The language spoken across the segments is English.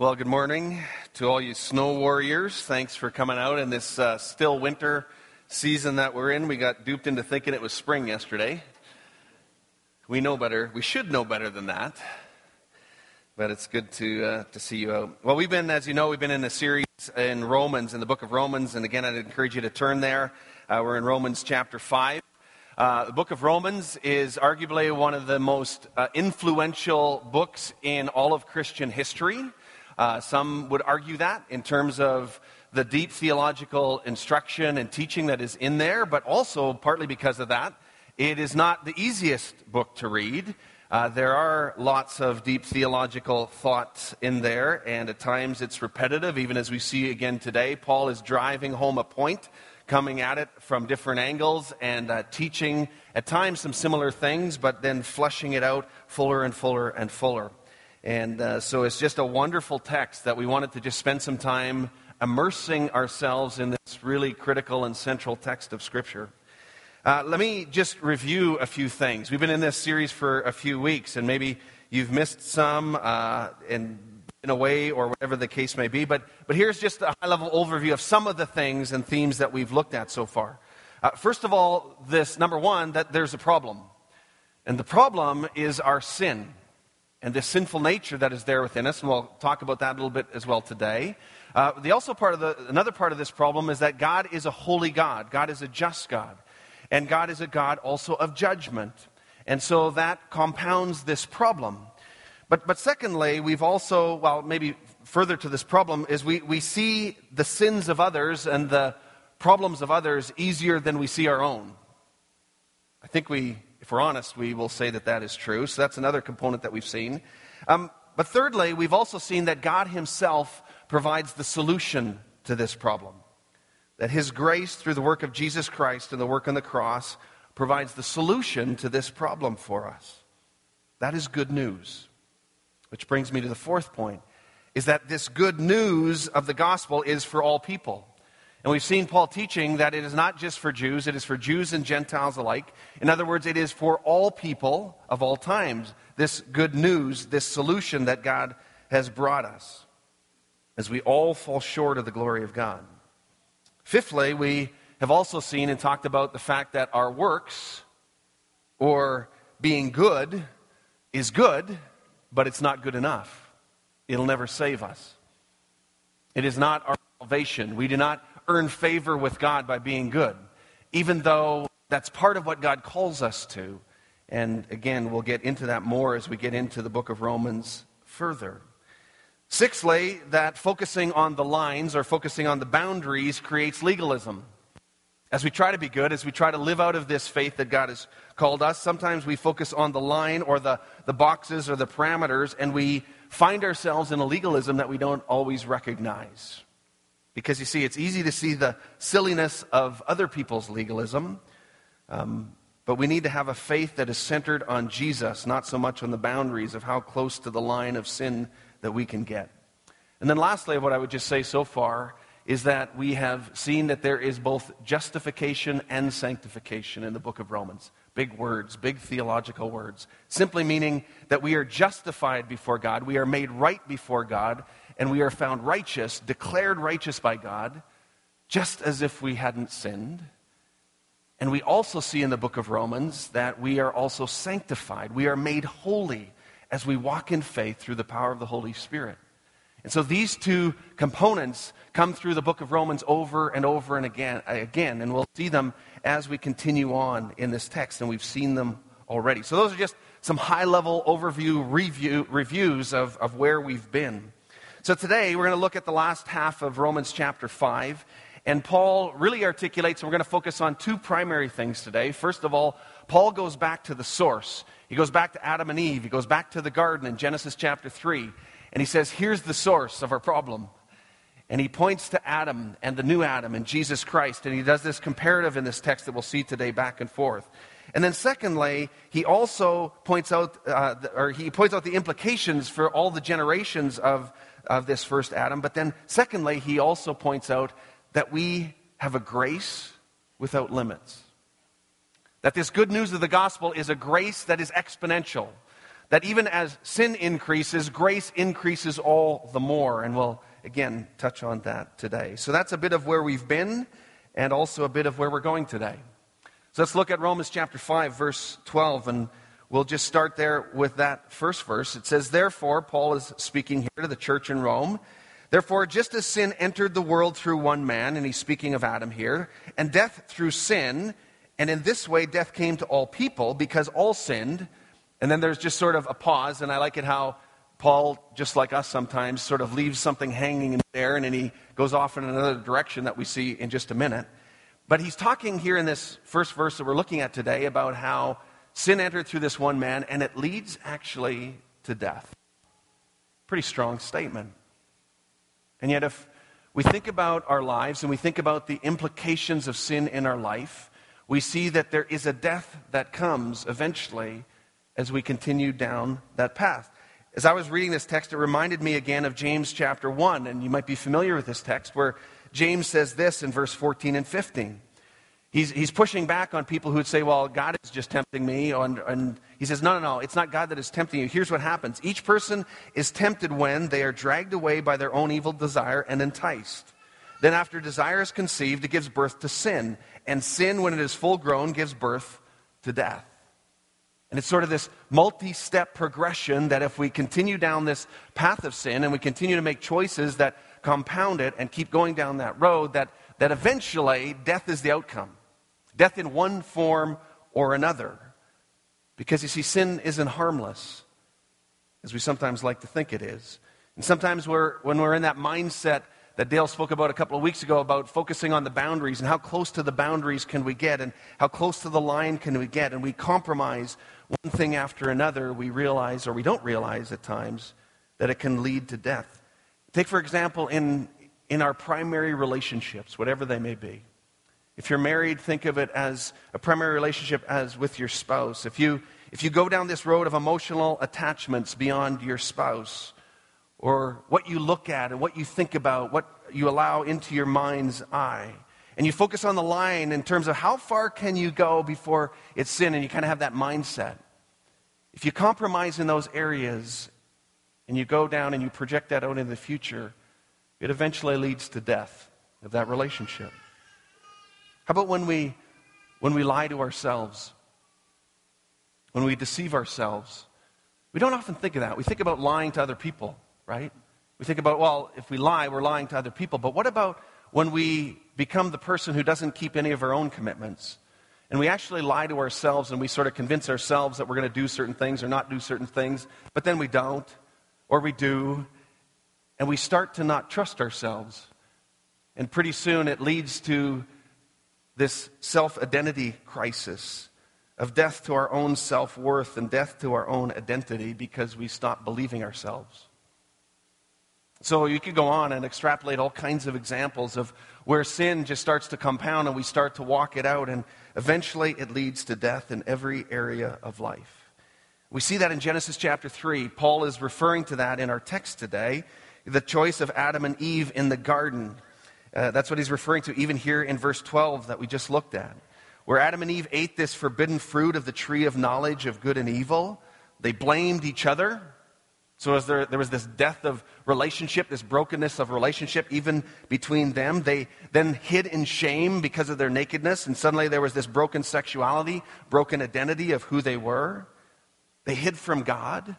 Well, good morning to all you snow warriors. Thanks for coming out in this uh, still winter season that we're in. We got duped into thinking it was spring yesterday. We know better. We should know better than that. But it's good to, uh, to see you out. Well, we've been, as you know, we've been in a series in Romans, in the book of Romans. And again, I'd encourage you to turn there. Uh, we're in Romans chapter 5. Uh, the book of Romans is arguably one of the most uh, influential books in all of Christian history. Uh, some would argue that in terms of the deep theological instruction and teaching that is in there, but also partly because of that, it is not the easiest book to read. Uh, there are lots of deep theological thoughts in there, and at times it's repetitive, even as we see again today. Paul is driving home a point, coming at it from different angles, and uh, teaching at times some similar things, but then fleshing it out fuller and fuller and fuller. And uh, so it's just a wonderful text that we wanted to just spend some time immersing ourselves in this really critical and central text of Scripture. Uh, let me just review a few things. We've been in this series for a few weeks, and maybe you've missed some uh, in, a way or whatever the case may be. But, but here's just a high level overview of some of the things and themes that we've looked at so far. Uh, first of all, this number one, that there's a problem. And the problem is our sin and this sinful nature that is there within us, and we'll talk about that a little bit as well today. Uh, the also part of the, another part of this problem is that God is a holy God. God is a just God. And God is a God also of judgment. And so that compounds this problem. But, but secondly, we've also, well, maybe further to this problem, is we, we see the sins of others and the problems of others easier than we see our own. I think we if we're honest, we will say that that is true. So that's another component that we've seen. Um, but thirdly, we've also seen that God Himself provides the solution to this problem. That His grace through the work of Jesus Christ and the work on the cross provides the solution to this problem for us. That is good news. Which brings me to the fourth point is that this good news of the gospel is for all people. And we've seen Paul teaching that it is not just for Jews, it is for Jews and Gentiles alike. In other words, it is for all people of all times. This good news, this solution that God has brought us, as we all fall short of the glory of God. Fifthly, we have also seen and talked about the fact that our works, or being good, is good, but it's not good enough. It'll never save us. It is not our salvation. We do not earn favor with God by being good, even though that's part of what God calls us to. And again, we'll get into that more as we get into the book of Romans further. Sixthly, that focusing on the lines or focusing on the boundaries creates legalism. As we try to be good, as we try to live out of this faith that God has called us, sometimes we focus on the line or the, the boxes or the parameters, and we find ourselves in a legalism that we don't always recognize. Because you see, it's easy to see the silliness of other people's legalism, um, but we need to have a faith that is centered on Jesus, not so much on the boundaries of how close to the line of sin that we can get. And then, lastly, what I would just say so far is that we have seen that there is both justification and sanctification in the book of Romans. Big words, big theological words. Simply meaning that we are justified before God, we are made right before God, and we are found righteous, declared righteous by God, just as if we hadn't sinned. And we also see in the book of Romans that we are also sanctified. We are made holy as we walk in faith through the power of the Holy Spirit. And so these two components come through the book of Romans over and over and again, again, and we'll see them as we continue on in this text, and we've seen them already. So those are just some high level overview review, reviews of, of where we've been. So today we're going to look at the last half of Romans chapter 5. And Paul really articulates, and we're going to focus on two primary things today. First of all, Paul goes back to the source. He goes back to Adam and Eve. He goes back to the garden in Genesis chapter 3. And he says, Here's the source of our problem. And he points to Adam and the new Adam and Jesus Christ. And he does this comparative in this text that we'll see today back and forth. And then, secondly, he also points out, uh, or he points out the implications for all the generations of of this first Adam. But then, secondly, he also points out that we have a grace without limits. That this good news of the gospel is a grace that is exponential. that even as sin increases, grace increases all the more. And we'll again touch on that today. So that's a bit of where we've been and also a bit of where we're going today. So let's look at Romans chapter 5, verse 12, and we'll just start there with that first verse. It says, Therefore, Paul is speaking here to the church in Rome. Therefore, just as sin entered the world through one man, and he's speaking of Adam here, and death through sin, and in this way death came to all people because all sinned. And then there's just sort of a pause, and I like it how Paul, just like us sometimes, sort of leaves something hanging in there, and then he goes off in another direction that we see in just a minute. But he's talking here in this first verse that we're looking at today about how sin entered through this one man, and it leads actually to death. Pretty strong statement. And yet, if we think about our lives and we think about the implications of sin in our life, we see that there is a death that comes eventually as we continue down that path. As I was reading this text, it reminded me again of James chapter 1, and you might be familiar with this text, where James says this in verse 14 and 15. He's, he's pushing back on people who would say, well, God is just tempting me. And, and he says, no, no, no, it's not God that is tempting you. Here's what happens each person is tempted when they are dragged away by their own evil desire and enticed. Then, after desire is conceived, it gives birth to sin. And sin, when it is full grown, gives birth to death. And it's sort of this multi step progression that if we continue down this path of sin and we continue to make choices that compound it and keep going down that road, that, that eventually death is the outcome death in one form or another. Because you see, sin isn't harmless, as we sometimes like to think it is. And sometimes we're, when we're in that mindset that Dale spoke about a couple of weeks ago about focusing on the boundaries and how close to the boundaries can we get and how close to the line can we get, and we compromise one thing after another, we realize, or we don't realize at times, that it can lead to death. Take, for example, in, in our primary relationships, whatever they may be. If you're married, think of it as a primary relationship as with your spouse. If you, if you go down this road of emotional attachments beyond your spouse, or what you look at and what you think about, what you allow into your mind's eye, and you focus on the line in terms of how far can you go before it's sin, and you kind of have that mindset. If you compromise in those areas and you go down and you project that out into the future, it eventually leads to death of that relationship. How about when we, when we lie to ourselves? When we deceive ourselves? We don't often think of that. We think about lying to other people, right? We think about, well, if we lie, we're lying to other people. But what about when we become the person who doesn't keep any of our own commitments? And we actually lie to ourselves and we sort of convince ourselves that we're going to do certain things or not do certain things, but then we don't, or we do, and we start to not trust ourselves. And pretty soon it leads to this self identity crisis of death to our own self worth and death to our own identity because we stop believing ourselves. So you could go on and extrapolate all kinds of examples of where sin just starts to compound and we start to walk it out, and eventually it leads to death in every area of life. We see that in Genesis chapter 3. Paul is referring to that in our text today the choice of Adam and Eve in the garden. Uh, that's what he's referring to, even here in verse 12 that we just looked at. Where Adam and Eve ate this forbidden fruit of the tree of knowledge of good and evil, they blamed each other. So as there, there was this death of relationship, this brokenness of relationship, even between them. They then hid in shame because of their nakedness, and suddenly there was this broken sexuality, broken identity of who they were. They hid from God.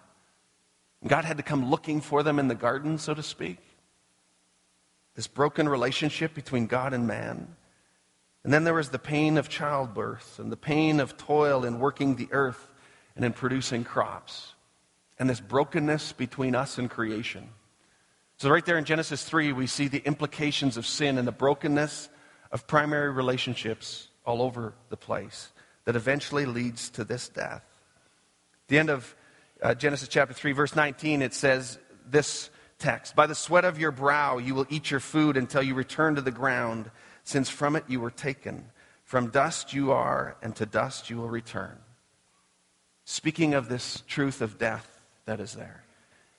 God had to come looking for them in the garden, so to speak this broken relationship between God and man. And then there was the pain of childbirth and the pain of toil in working the earth and in producing crops. And this brokenness between us and creation. So, right there in Genesis 3, we see the implications of sin and the brokenness of primary relationships all over the place that eventually leads to this death. At the end of uh, Genesis chapter 3, verse 19, it says this text By the sweat of your brow you will eat your food until you return to the ground, since from it you were taken. From dust you are, and to dust you will return. Speaking of this truth of death that is there.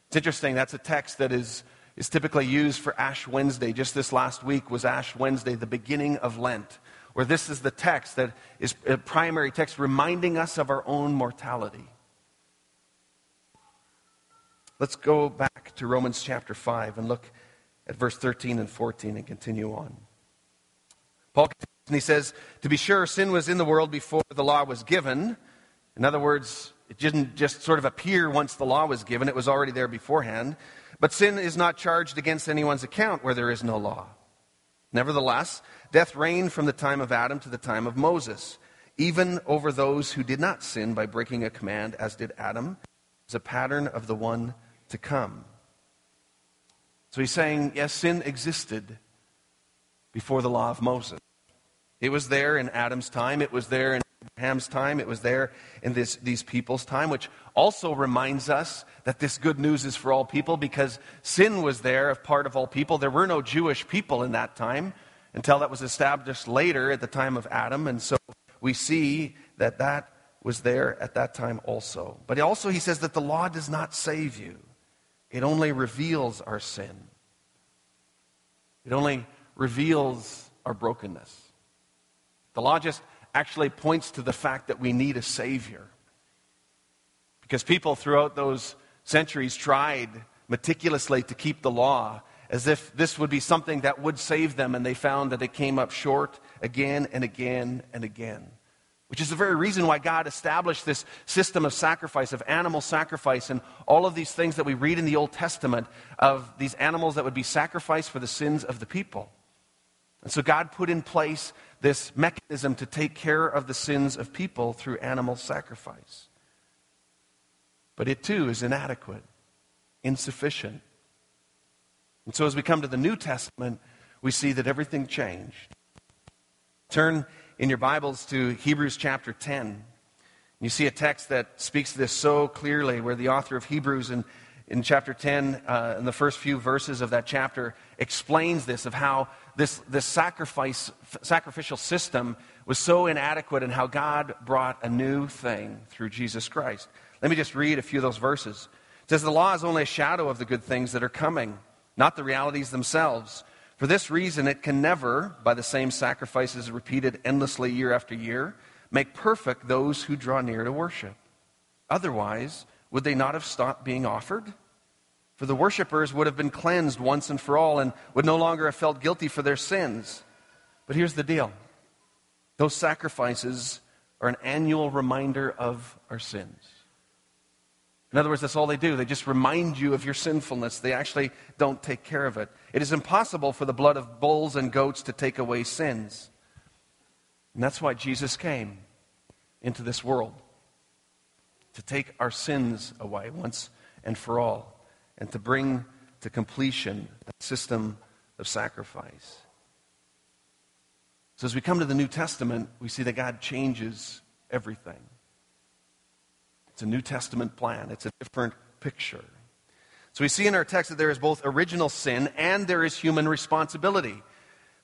It's interesting, that's a text that is, is typically used for Ash Wednesday. Just this last week was Ash Wednesday, the beginning of Lent, where this is the text that is a primary text reminding us of our own mortality. Let's go back to Romans chapter 5 and look at verse 13 and 14 and continue on. Paul and he says, To be sure, sin was in the world before the law was given. In other words, it didn't just sort of appear once the law was given, it was already there beforehand. But sin is not charged against anyone's account where there is no law. Nevertheless, death reigned from the time of Adam to the time of Moses, even over those who did not sin by breaking a command, as did Adam, as a pattern of the one to come. So he's saying, yes, sin existed before the law of Moses. It was there in Adam's time, it was there in Abraham's time, it was there in this, these people's time, which also reminds us that this good news is for all people because sin was there of part of all people. There were no Jewish people in that time until that was established later at the time of Adam. And so we see that that was there at that time also. But also, he says that the law does not save you, it only reveals our sin, it only reveals our brokenness. The law just actually points to the fact that we need a Savior. Because people throughout those centuries tried meticulously to keep the law as if this would be something that would save them, and they found that it came up short again and again and again. Which is the very reason why God established this system of sacrifice, of animal sacrifice, and all of these things that we read in the Old Testament of these animals that would be sacrificed for the sins of the people. And so God put in place this mechanism to take care of the sins of people through animal sacrifice. But it too is inadequate, insufficient. And so as we come to the New Testament, we see that everything changed. Turn in your Bibles to Hebrews chapter 10. You see a text that speaks this so clearly, where the author of Hebrews in, in chapter 10, uh, in the first few verses of that chapter, explains this of how this, this sacrifice, sacrificial system was so inadequate and how God brought a new thing through Jesus Christ. Let me just read a few of those verses. It says, The law is only a shadow of the good things that are coming, not the realities themselves. For this reason, it can never, by the same sacrifices repeated endlessly year after year, make perfect those who draw near to worship. Otherwise, would they not have stopped being offered? For the worshippers would have been cleansed once and for all and would no longer have felt guilty for their sins. But here's the deal those sacrifices are an annual reminder of our sins. In other words, that's all they do. They just remind you of your sinfulness. They actually don't take care of it. It is impossible for the blood of bulls and goats to take away sins. And that's why Jesus came into this world to take our sins away once and for all and to bring to completion a system of sacrifice. So, as we come to the New Testament, we see that God changes everything. It's a New Testament plan, it's a different picture. So, we see in our text that there is both original sin and there is human responsibility.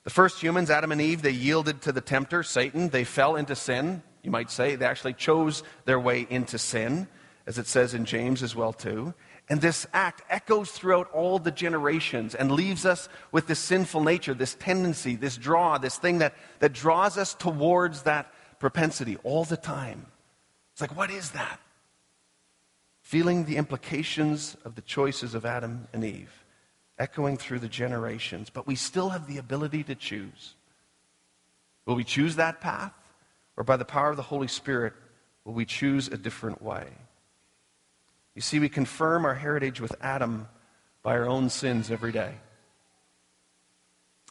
The first humans, Adam and Eve, they yielded to the tempter, Satan. They fell into sin, you might say. They actually chose their way into sin, as it says in James as well, too. And this act echoes throughout all the generations and leaves us with this sinful nature, this tendency, this draw, this thing that, that draws us towards that propensity all the time. It's like, what is that? Feeling the implications of the choices of Adam and Eve, echoing through the generations, but we still have the ability to choose. Will we choose that path? Or by the power of the Holy Spirit, will we choose a different way? You see, we confirm our heritage with Adam by our own sins every day.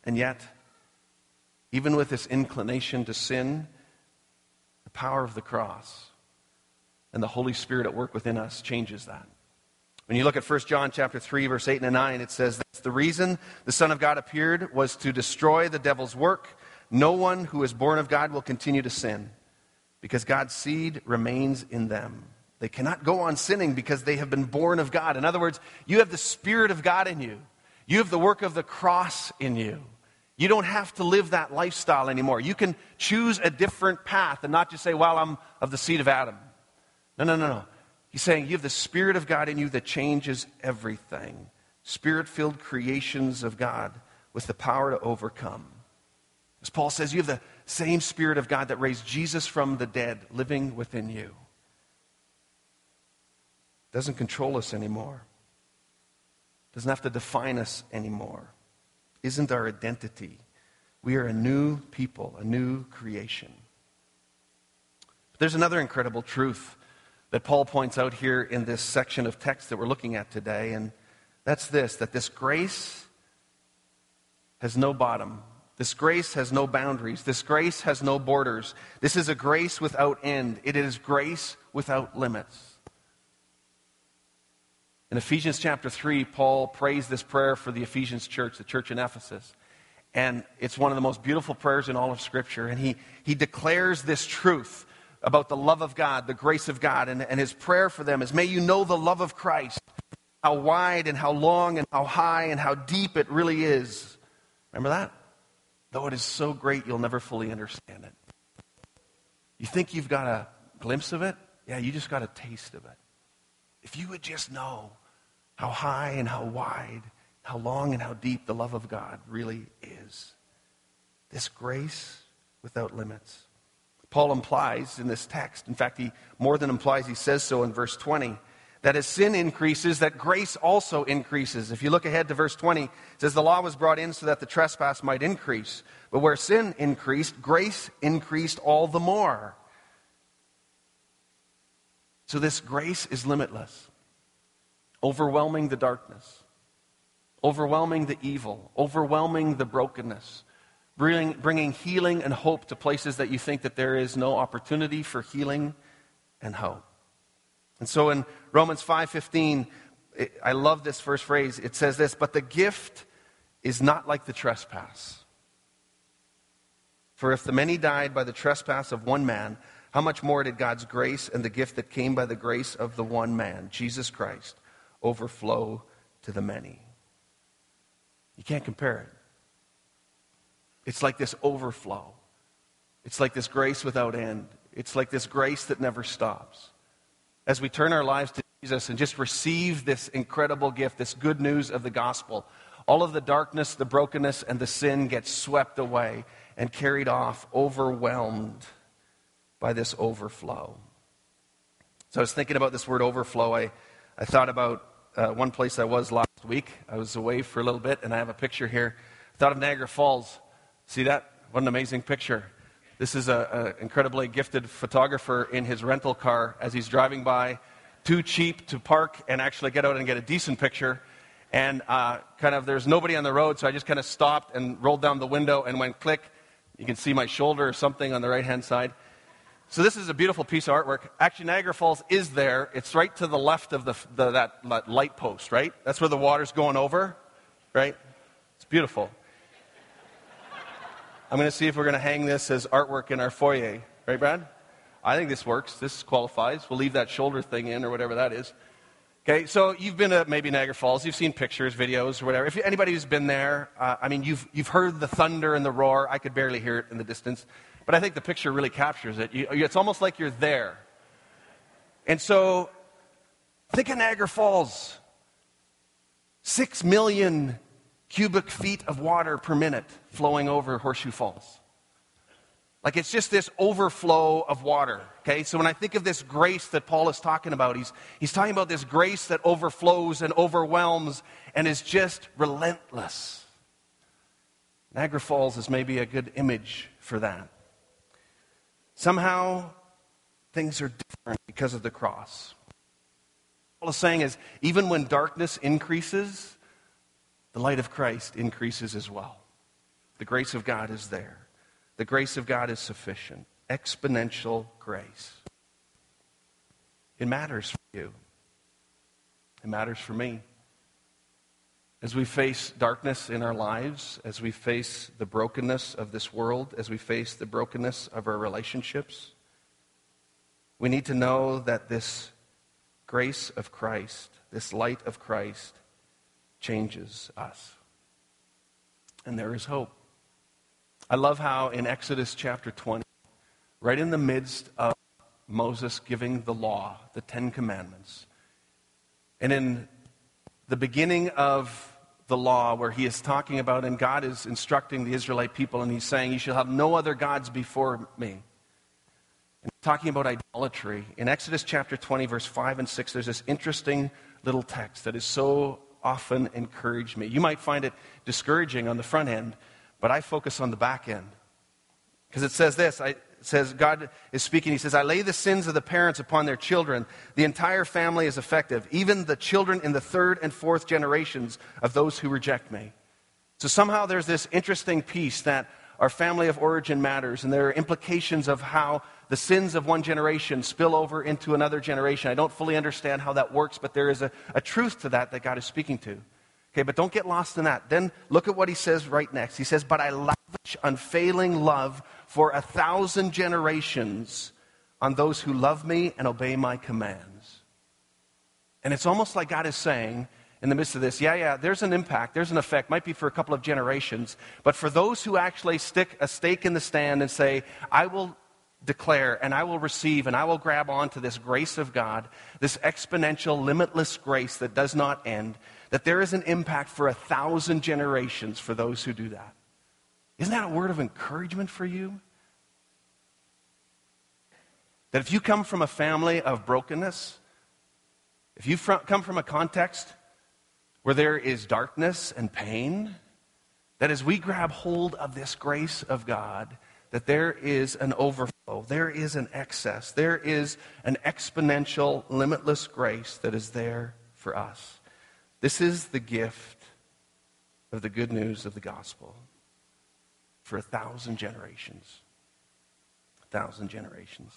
And yet, even with this inclination to sin, the power of the cross and the Holy Spirit at work within us changes that. When you look at 1 John chapter 3 verse 8 and 9 it says this, the reason the son of God appeared was to destroy the devil's work. No one who is born of God will continue to sin because God's seed remains in them. They cannot go on sinning because they have been born of God. In other words, you have the Spirit of God in you, you have the work of the cross in you. You don't have to live that lifestyle anymore. You can choose a different path and not just say, Well, I'm of the seed of Adam. No, no, no, no. He's saying you have the Spirit of God in you that changes everything. Spirit filled creations of God with the power to overcome. As Paul says, you have the same Spirit of God that raised Jesus from the dead living within you doesn't control us anymore. doesn't have to define us anymore, isn't our identity. We are a new people, a new creation. But there's another incredible truth that Paul points out here in this section of text that we're looking at today, and that's this that this grace has no bottom. This grace has no boundaries. This grace has no borders. This is a grace without end. It is grace without limits. In Ephesians chapter 3, Paul prays this prayer for the Ephesians church, the church in Ephesus. And it's one of the most beautiful prayers in all of Scripture. And he, he declares this truth about the love of God, the grace of God. And, and his prayer for them is, May you know the love of Christ, how wide and how long and how high and how deep it really is. Remember that? Though it is so great, you'll never fully understand it. You think you've got a glimpse of it? Yeah, you just got a taste of it. If you would just know how high and how wide, how long and how deep the love of God really is. This grace without limits. Paul implies in this text, in fact, he more than implies, he says so in verse 20, that as sin increases, that grace also increases. If you look ahead to verse 20, it says, The law was brought in so that the trespass might increase. But where sin increased, grace increased all the more. So this grace is limitless, overwhelming the darkness, overwhelming the evil, overwhelming the brokenness, bringing, healing and hope to places that you think that there is no opportunity for healing and hope. And so in Romans 5:15, I love this first phrase. It says this, but the gift is not like the trespass. For if the many died by the trespass of one man, how much more did God's grace and the gift that came by the grace of the one man, Jesus Christ, overflow to the many? You can't compare it. It's like this overflow. It's like this grace without end. It's like this grace that never stops. As we turn our lives to Jesus and just receive this incredible gift, this good news of the gospel, all of the darkness, the brokenness, and the sin gets swept away and carried off, overwhelmed by this overflow. So I was thinking about this word overflow. I, I thought about uh, one place I was last week. I was away for a little bit, and I have a picture here. I thought of Niagara Falls. See that? What an amazing picture. This is an incredibly gifted photographer in his rental car as he's driving by. Too cheap to park and actually get out and get a decent picture. And uh, kind of, there's nobody on the road, so I just kind of stopped and rolled down the window and went click. You can see my shoulder or something on the right hand side. So this is a beautiful piece of artwork. Actually, Niagara Falls is there. It's right to the left of the, the that, that light post, right? That's where the water's going over, right? It's beautiful. I'm going to see if we're going to hang this as artwork in our foyer, right, Brad? I think this works. This qualifies. We'll leave that shoulder thing in or whatever that is. Okay, so you've been to maybe Niagara Falls. You've seen pictures, videos, or whatever. If anybody who's been there, uh, I mean, you've, you've heard the thunder and the roar. I could barely hear it in the distance. But I think the picture really captures it. You, it's almost like you're there. And so, think of Niagara Falls. Six million cubic feet of water per minute flowing over Horseshoe Falls. Like it's just this overflow of water. Okay, so when I think of this grace that Paul is talking about, he's, he's talking about this grace that overflows and overwhelms and is just relentless. Niagara Falls is maybe a good image for that. Somehow, things are different because of the cross. Paul is saying is, even when darkness increases, the light of Christ increases as well. The grace of God is there. The grace of God is sufficient. Exponential grace. It matters for you. It matters for me. As we face darkness in our lives, as we face the brokenness of this world, as we face the brokenness of our relationships, we need to know that this grace of Christ, this light of Christ, changes us. And there is hope. I love how in Exodus chapter 20, right in the midst of Moses giving the law, the Ten Commandments, and in the beginning of the law where he is talking about, and God is instructing the Israelite people, and he's saying, You shall have no other gods before me. And talking about idolatry. In Exodus chapter 20, verse 5 and 6, there's this interesting little text that is so often encourage me. You might find it discouraging on the front end, but I focus on the back end. Because it says this I, says, God is speaking. He says, I lay the sins of the parents upon their children. The entire family is effective, even the children in the third and fourth generations of those who reject me. So somehow there's this interesting piece that our family of origin matters, and there are implications of how the sins of one generation spill over into another generation. I don't fully understand how that works, but there is a, a truth to that that God is speaking to. Okay, but don't get lost in that. Then look at what he says right next. He says, But I lavish unfailing love for a thousand generations on those who love me and obey my commands. And it's almost like God is saying, in the midst of this, yeah, yeah, there's an impact, there's an effect, might be for a couple of generations, but for those who actually stick a stake in the stand and say, I will declare and I will receive and I will grab onto this grace of God, this exponential, limitless grace that does not end, that there is an impact for a thousand generations for those who do that. Isn't that a word of encouragement for you? That if you come from a family of brokenness, if you come from a context where there is darkness and pain, that as we grab hold of this grace of God, that there is an overflow, there is an excess, there is an exponential, limitless grace that is there for us. This is the gift of the good news of the gospel for a thousand generations. A thousand generations.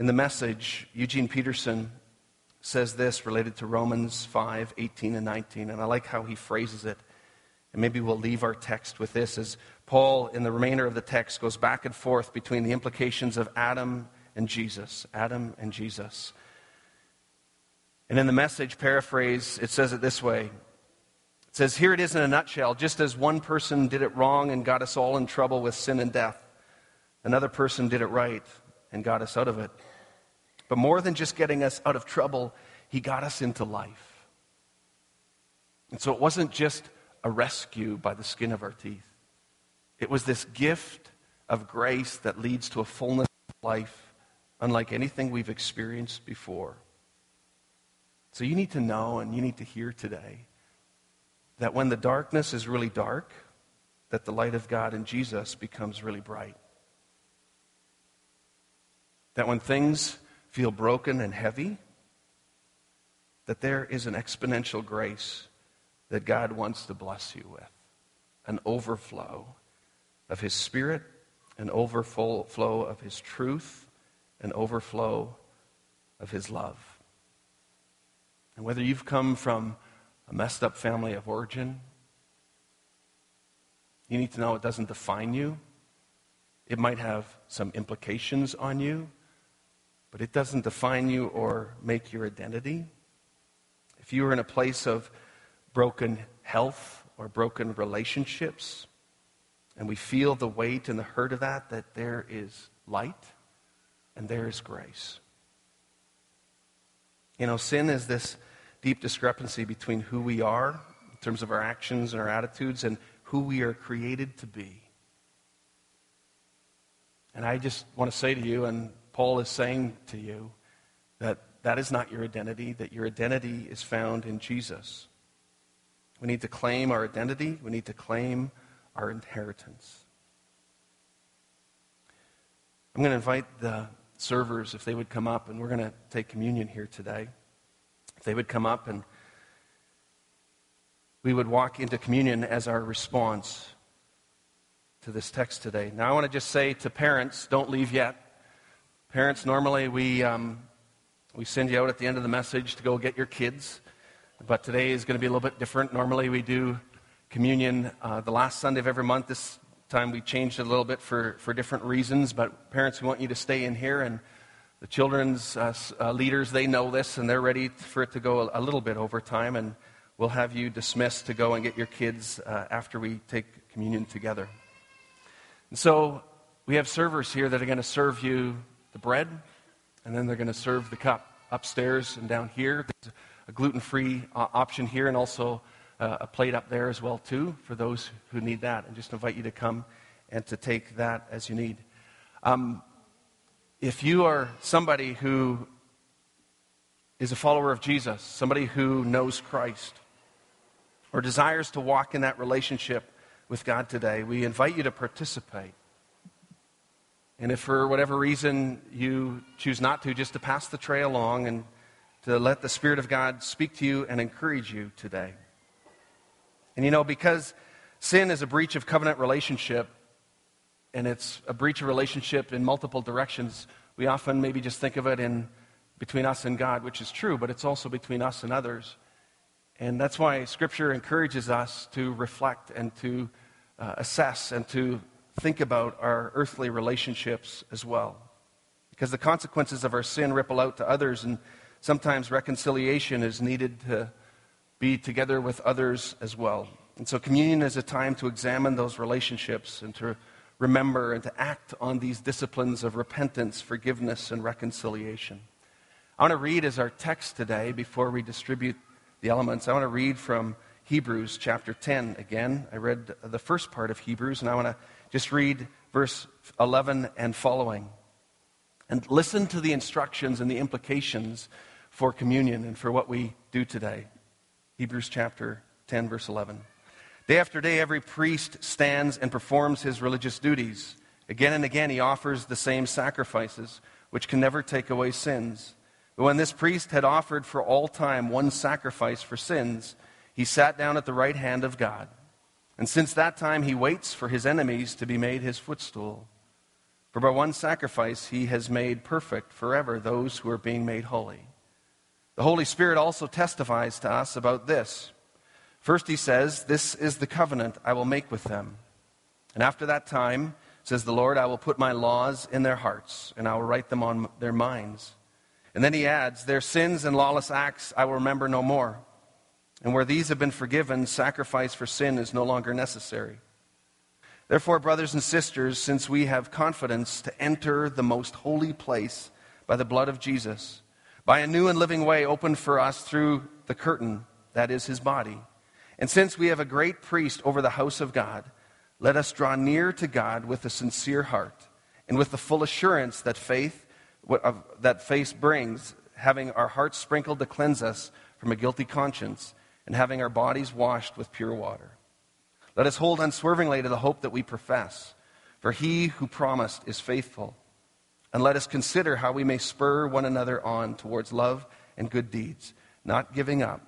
In the message, Eugene Peterson says this related to Romans 5 18 and 19, and I like how he phrases it. And maybe we'll leave our text with this as Paul, in the remainder of the text, goes back and forth between the implications of Adam and Jesus. Adam and Jesus. And in the message paraphrase, it says it this way It says, Here it is in a nutshell. Just as one person did it wrong and got us all in trouble with sin and death, another person did it right and got us out of it. But more than just getting us out of trouble, he got us into life. And so it wasn't just a rescue by the skin of our teeth, it was this gift of grace that leads to a fullness of life unlike anything we've experienced before. So you need to know and you need to hear today that when the darkness is really dark, that the light of God in Jesus becomes really bright. That when things feel broken and heavy, that there is an exponential grace that God wants to bless you with an overflow of His Spirit, an overflow of His truth, an overflow of His love. And whether you've come from a messed up family of origin, you need to know it doesn't define you. It might have some implications on you, but it doesn't define you or make your identity. If you are in a place of broken health or broken relationships, and we feel the weight and the hurt of that, that there is light and there is grace. You know, sin is this deep discrepancy between who we are in terms of our actions and our attitudes and who we are created to be. And I just want to say to you, and Paul is saying to you that that is not your identity, that your identity is found in Jesus. We need to claim our identity, we need to claim our inheritance. I'm going to invite the servers, if they would come up, and we're going to take communion here today. If they would come up and we would walk into communion as our response to this text today. Now, I want to just say to parents, don't leave yet. Parents, normally we, um, we send you out at the end of the message to go get your kids, but today is going to be a little bit different. Normally we do communion uh, the last Sunday of every month. This time we changed it a little bit for, for different reasons, but parents, we want you to stay in here and the children's uh, uh, leaders, they know this and they're ready for it to go a, a, little bit over time, and we'll have you dismissed to go and get your kids uh, after we take communion together. And so we have servers here that are going to serve you the bread, and then they're going to serve the cup upstairs and down here. There's a gluten-free uh, option here, and also uh, a plate up there as well too for those who need that. And just invite you to come and to take that as you need. Um, if you are somebody who is a follower of Jesus, somebody who knows Christ, or desires to walk in that relationship with God today, we invite you to participate. And if for whatever reason you choose not to, just to pass the tray along and to let the Spirit of God speak to you and encourage you today. And you know, because sin is a breach of covenant relationship, and it's a breach of relationship in multiple directions, we often maybe just think of it in between us and God, which is true, but it's also between us and others. And that's why Scripture encourages us to reflect and to uh, assess and to think about our earthly relationships as well. Because the consequences of our sin ripple out to others, and sometimes reconciliation is needed to be together with others as well. And so, communion is a time to examine those relationships and to remember and to act on these disciplines of repentance, forgiveness, and reconciliation. I want to read as our text today before we distribute the elements. I want to read from Hebrews chapter 10 again. I read the first part of Hebrews, and I want to just read verse 11 and following. And listen to the instructions and the implications for communion and for what we do today. Hebrews chapter 10, verse 11. Day after day, every priest stands and performs his religious duties. Again and again, he offers the same sacrifices, which can never take away sins. But when this priest had offered for all time one sacrifice for sins, he sat down at the right hand of God. And since that time, he waits for his enemies to be made his footstool. For by one sacrifice, he has made perfect forever those who are being made holy. The Holy Spirit also testifies to us about this. First, he says, This is the covenant I will make with them. And after that time, says the Lord, I will put my laws in their hearts, and I will write them on their minds. And then he adds, Their sins and lawless acts I will remember no more. And where these have been forgiven, sacrifice for sin is no longer necessary. Therefore, brothers and sisters, since we have confidence to enter the most holy place by the blood of Jesus, by a new and living way opened for us through the curtain, that is his body, and since we have a great priest over the house of God, let us draw near to God with a sincere heart and with the full assurance that faith that faith brings, having our hearts sprinkled to cleanse us from a guilty conscience, and having our bodies washed with pure water. Let us hold unswervingly to the hope that we profess, for he who promised is faithful. And let us consider how we may spur one another on towards love and good deeds, not giving up,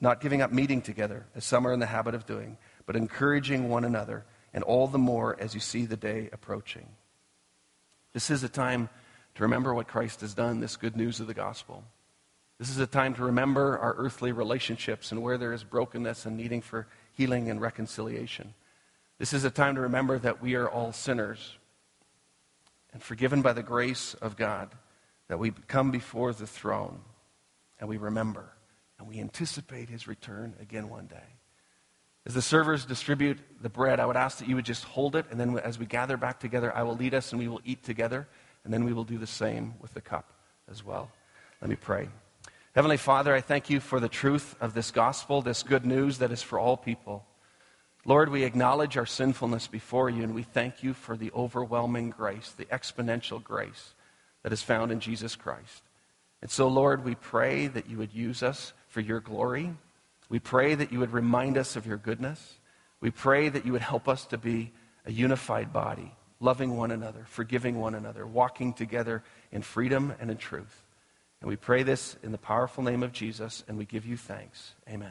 not giving up meeting together, as some are in the habit of doing, but encouraging one another, and all the more as you see the day approaching. This is a time to remember what Christ has done, this good news of the gospel. This is a time to remember our earthly relationships and where there is brokenness and needing for healing and reconciliation. This is a time to remember that we are all sinners and forgiven by the grace of God, that we come before the throne and we remember and we anticipate his return again one day. As the servers distribute the bread, I would ask that you would just hold it, and then as we gather back together, I will lead us and we will eat together. And then we will do the same with the cup as well. Let me pray. Heavenly Father, I thank you for the truth of this gospel, this good news that is for all people. Lord, we acknowledge our sinfulness before you, and we thank you for the overwhelming grace, the exponential grace that is found in Jesus Christ. And so, Lord, we pray that you would use us for your glory. We pray that you would remind us of your goodness. We pray that you would help us to be a unified body loving one another, forgiving one another, walking together in freedom and in truth. And we pray this in the powerful name of Jesus, and we give you thanks. Amen.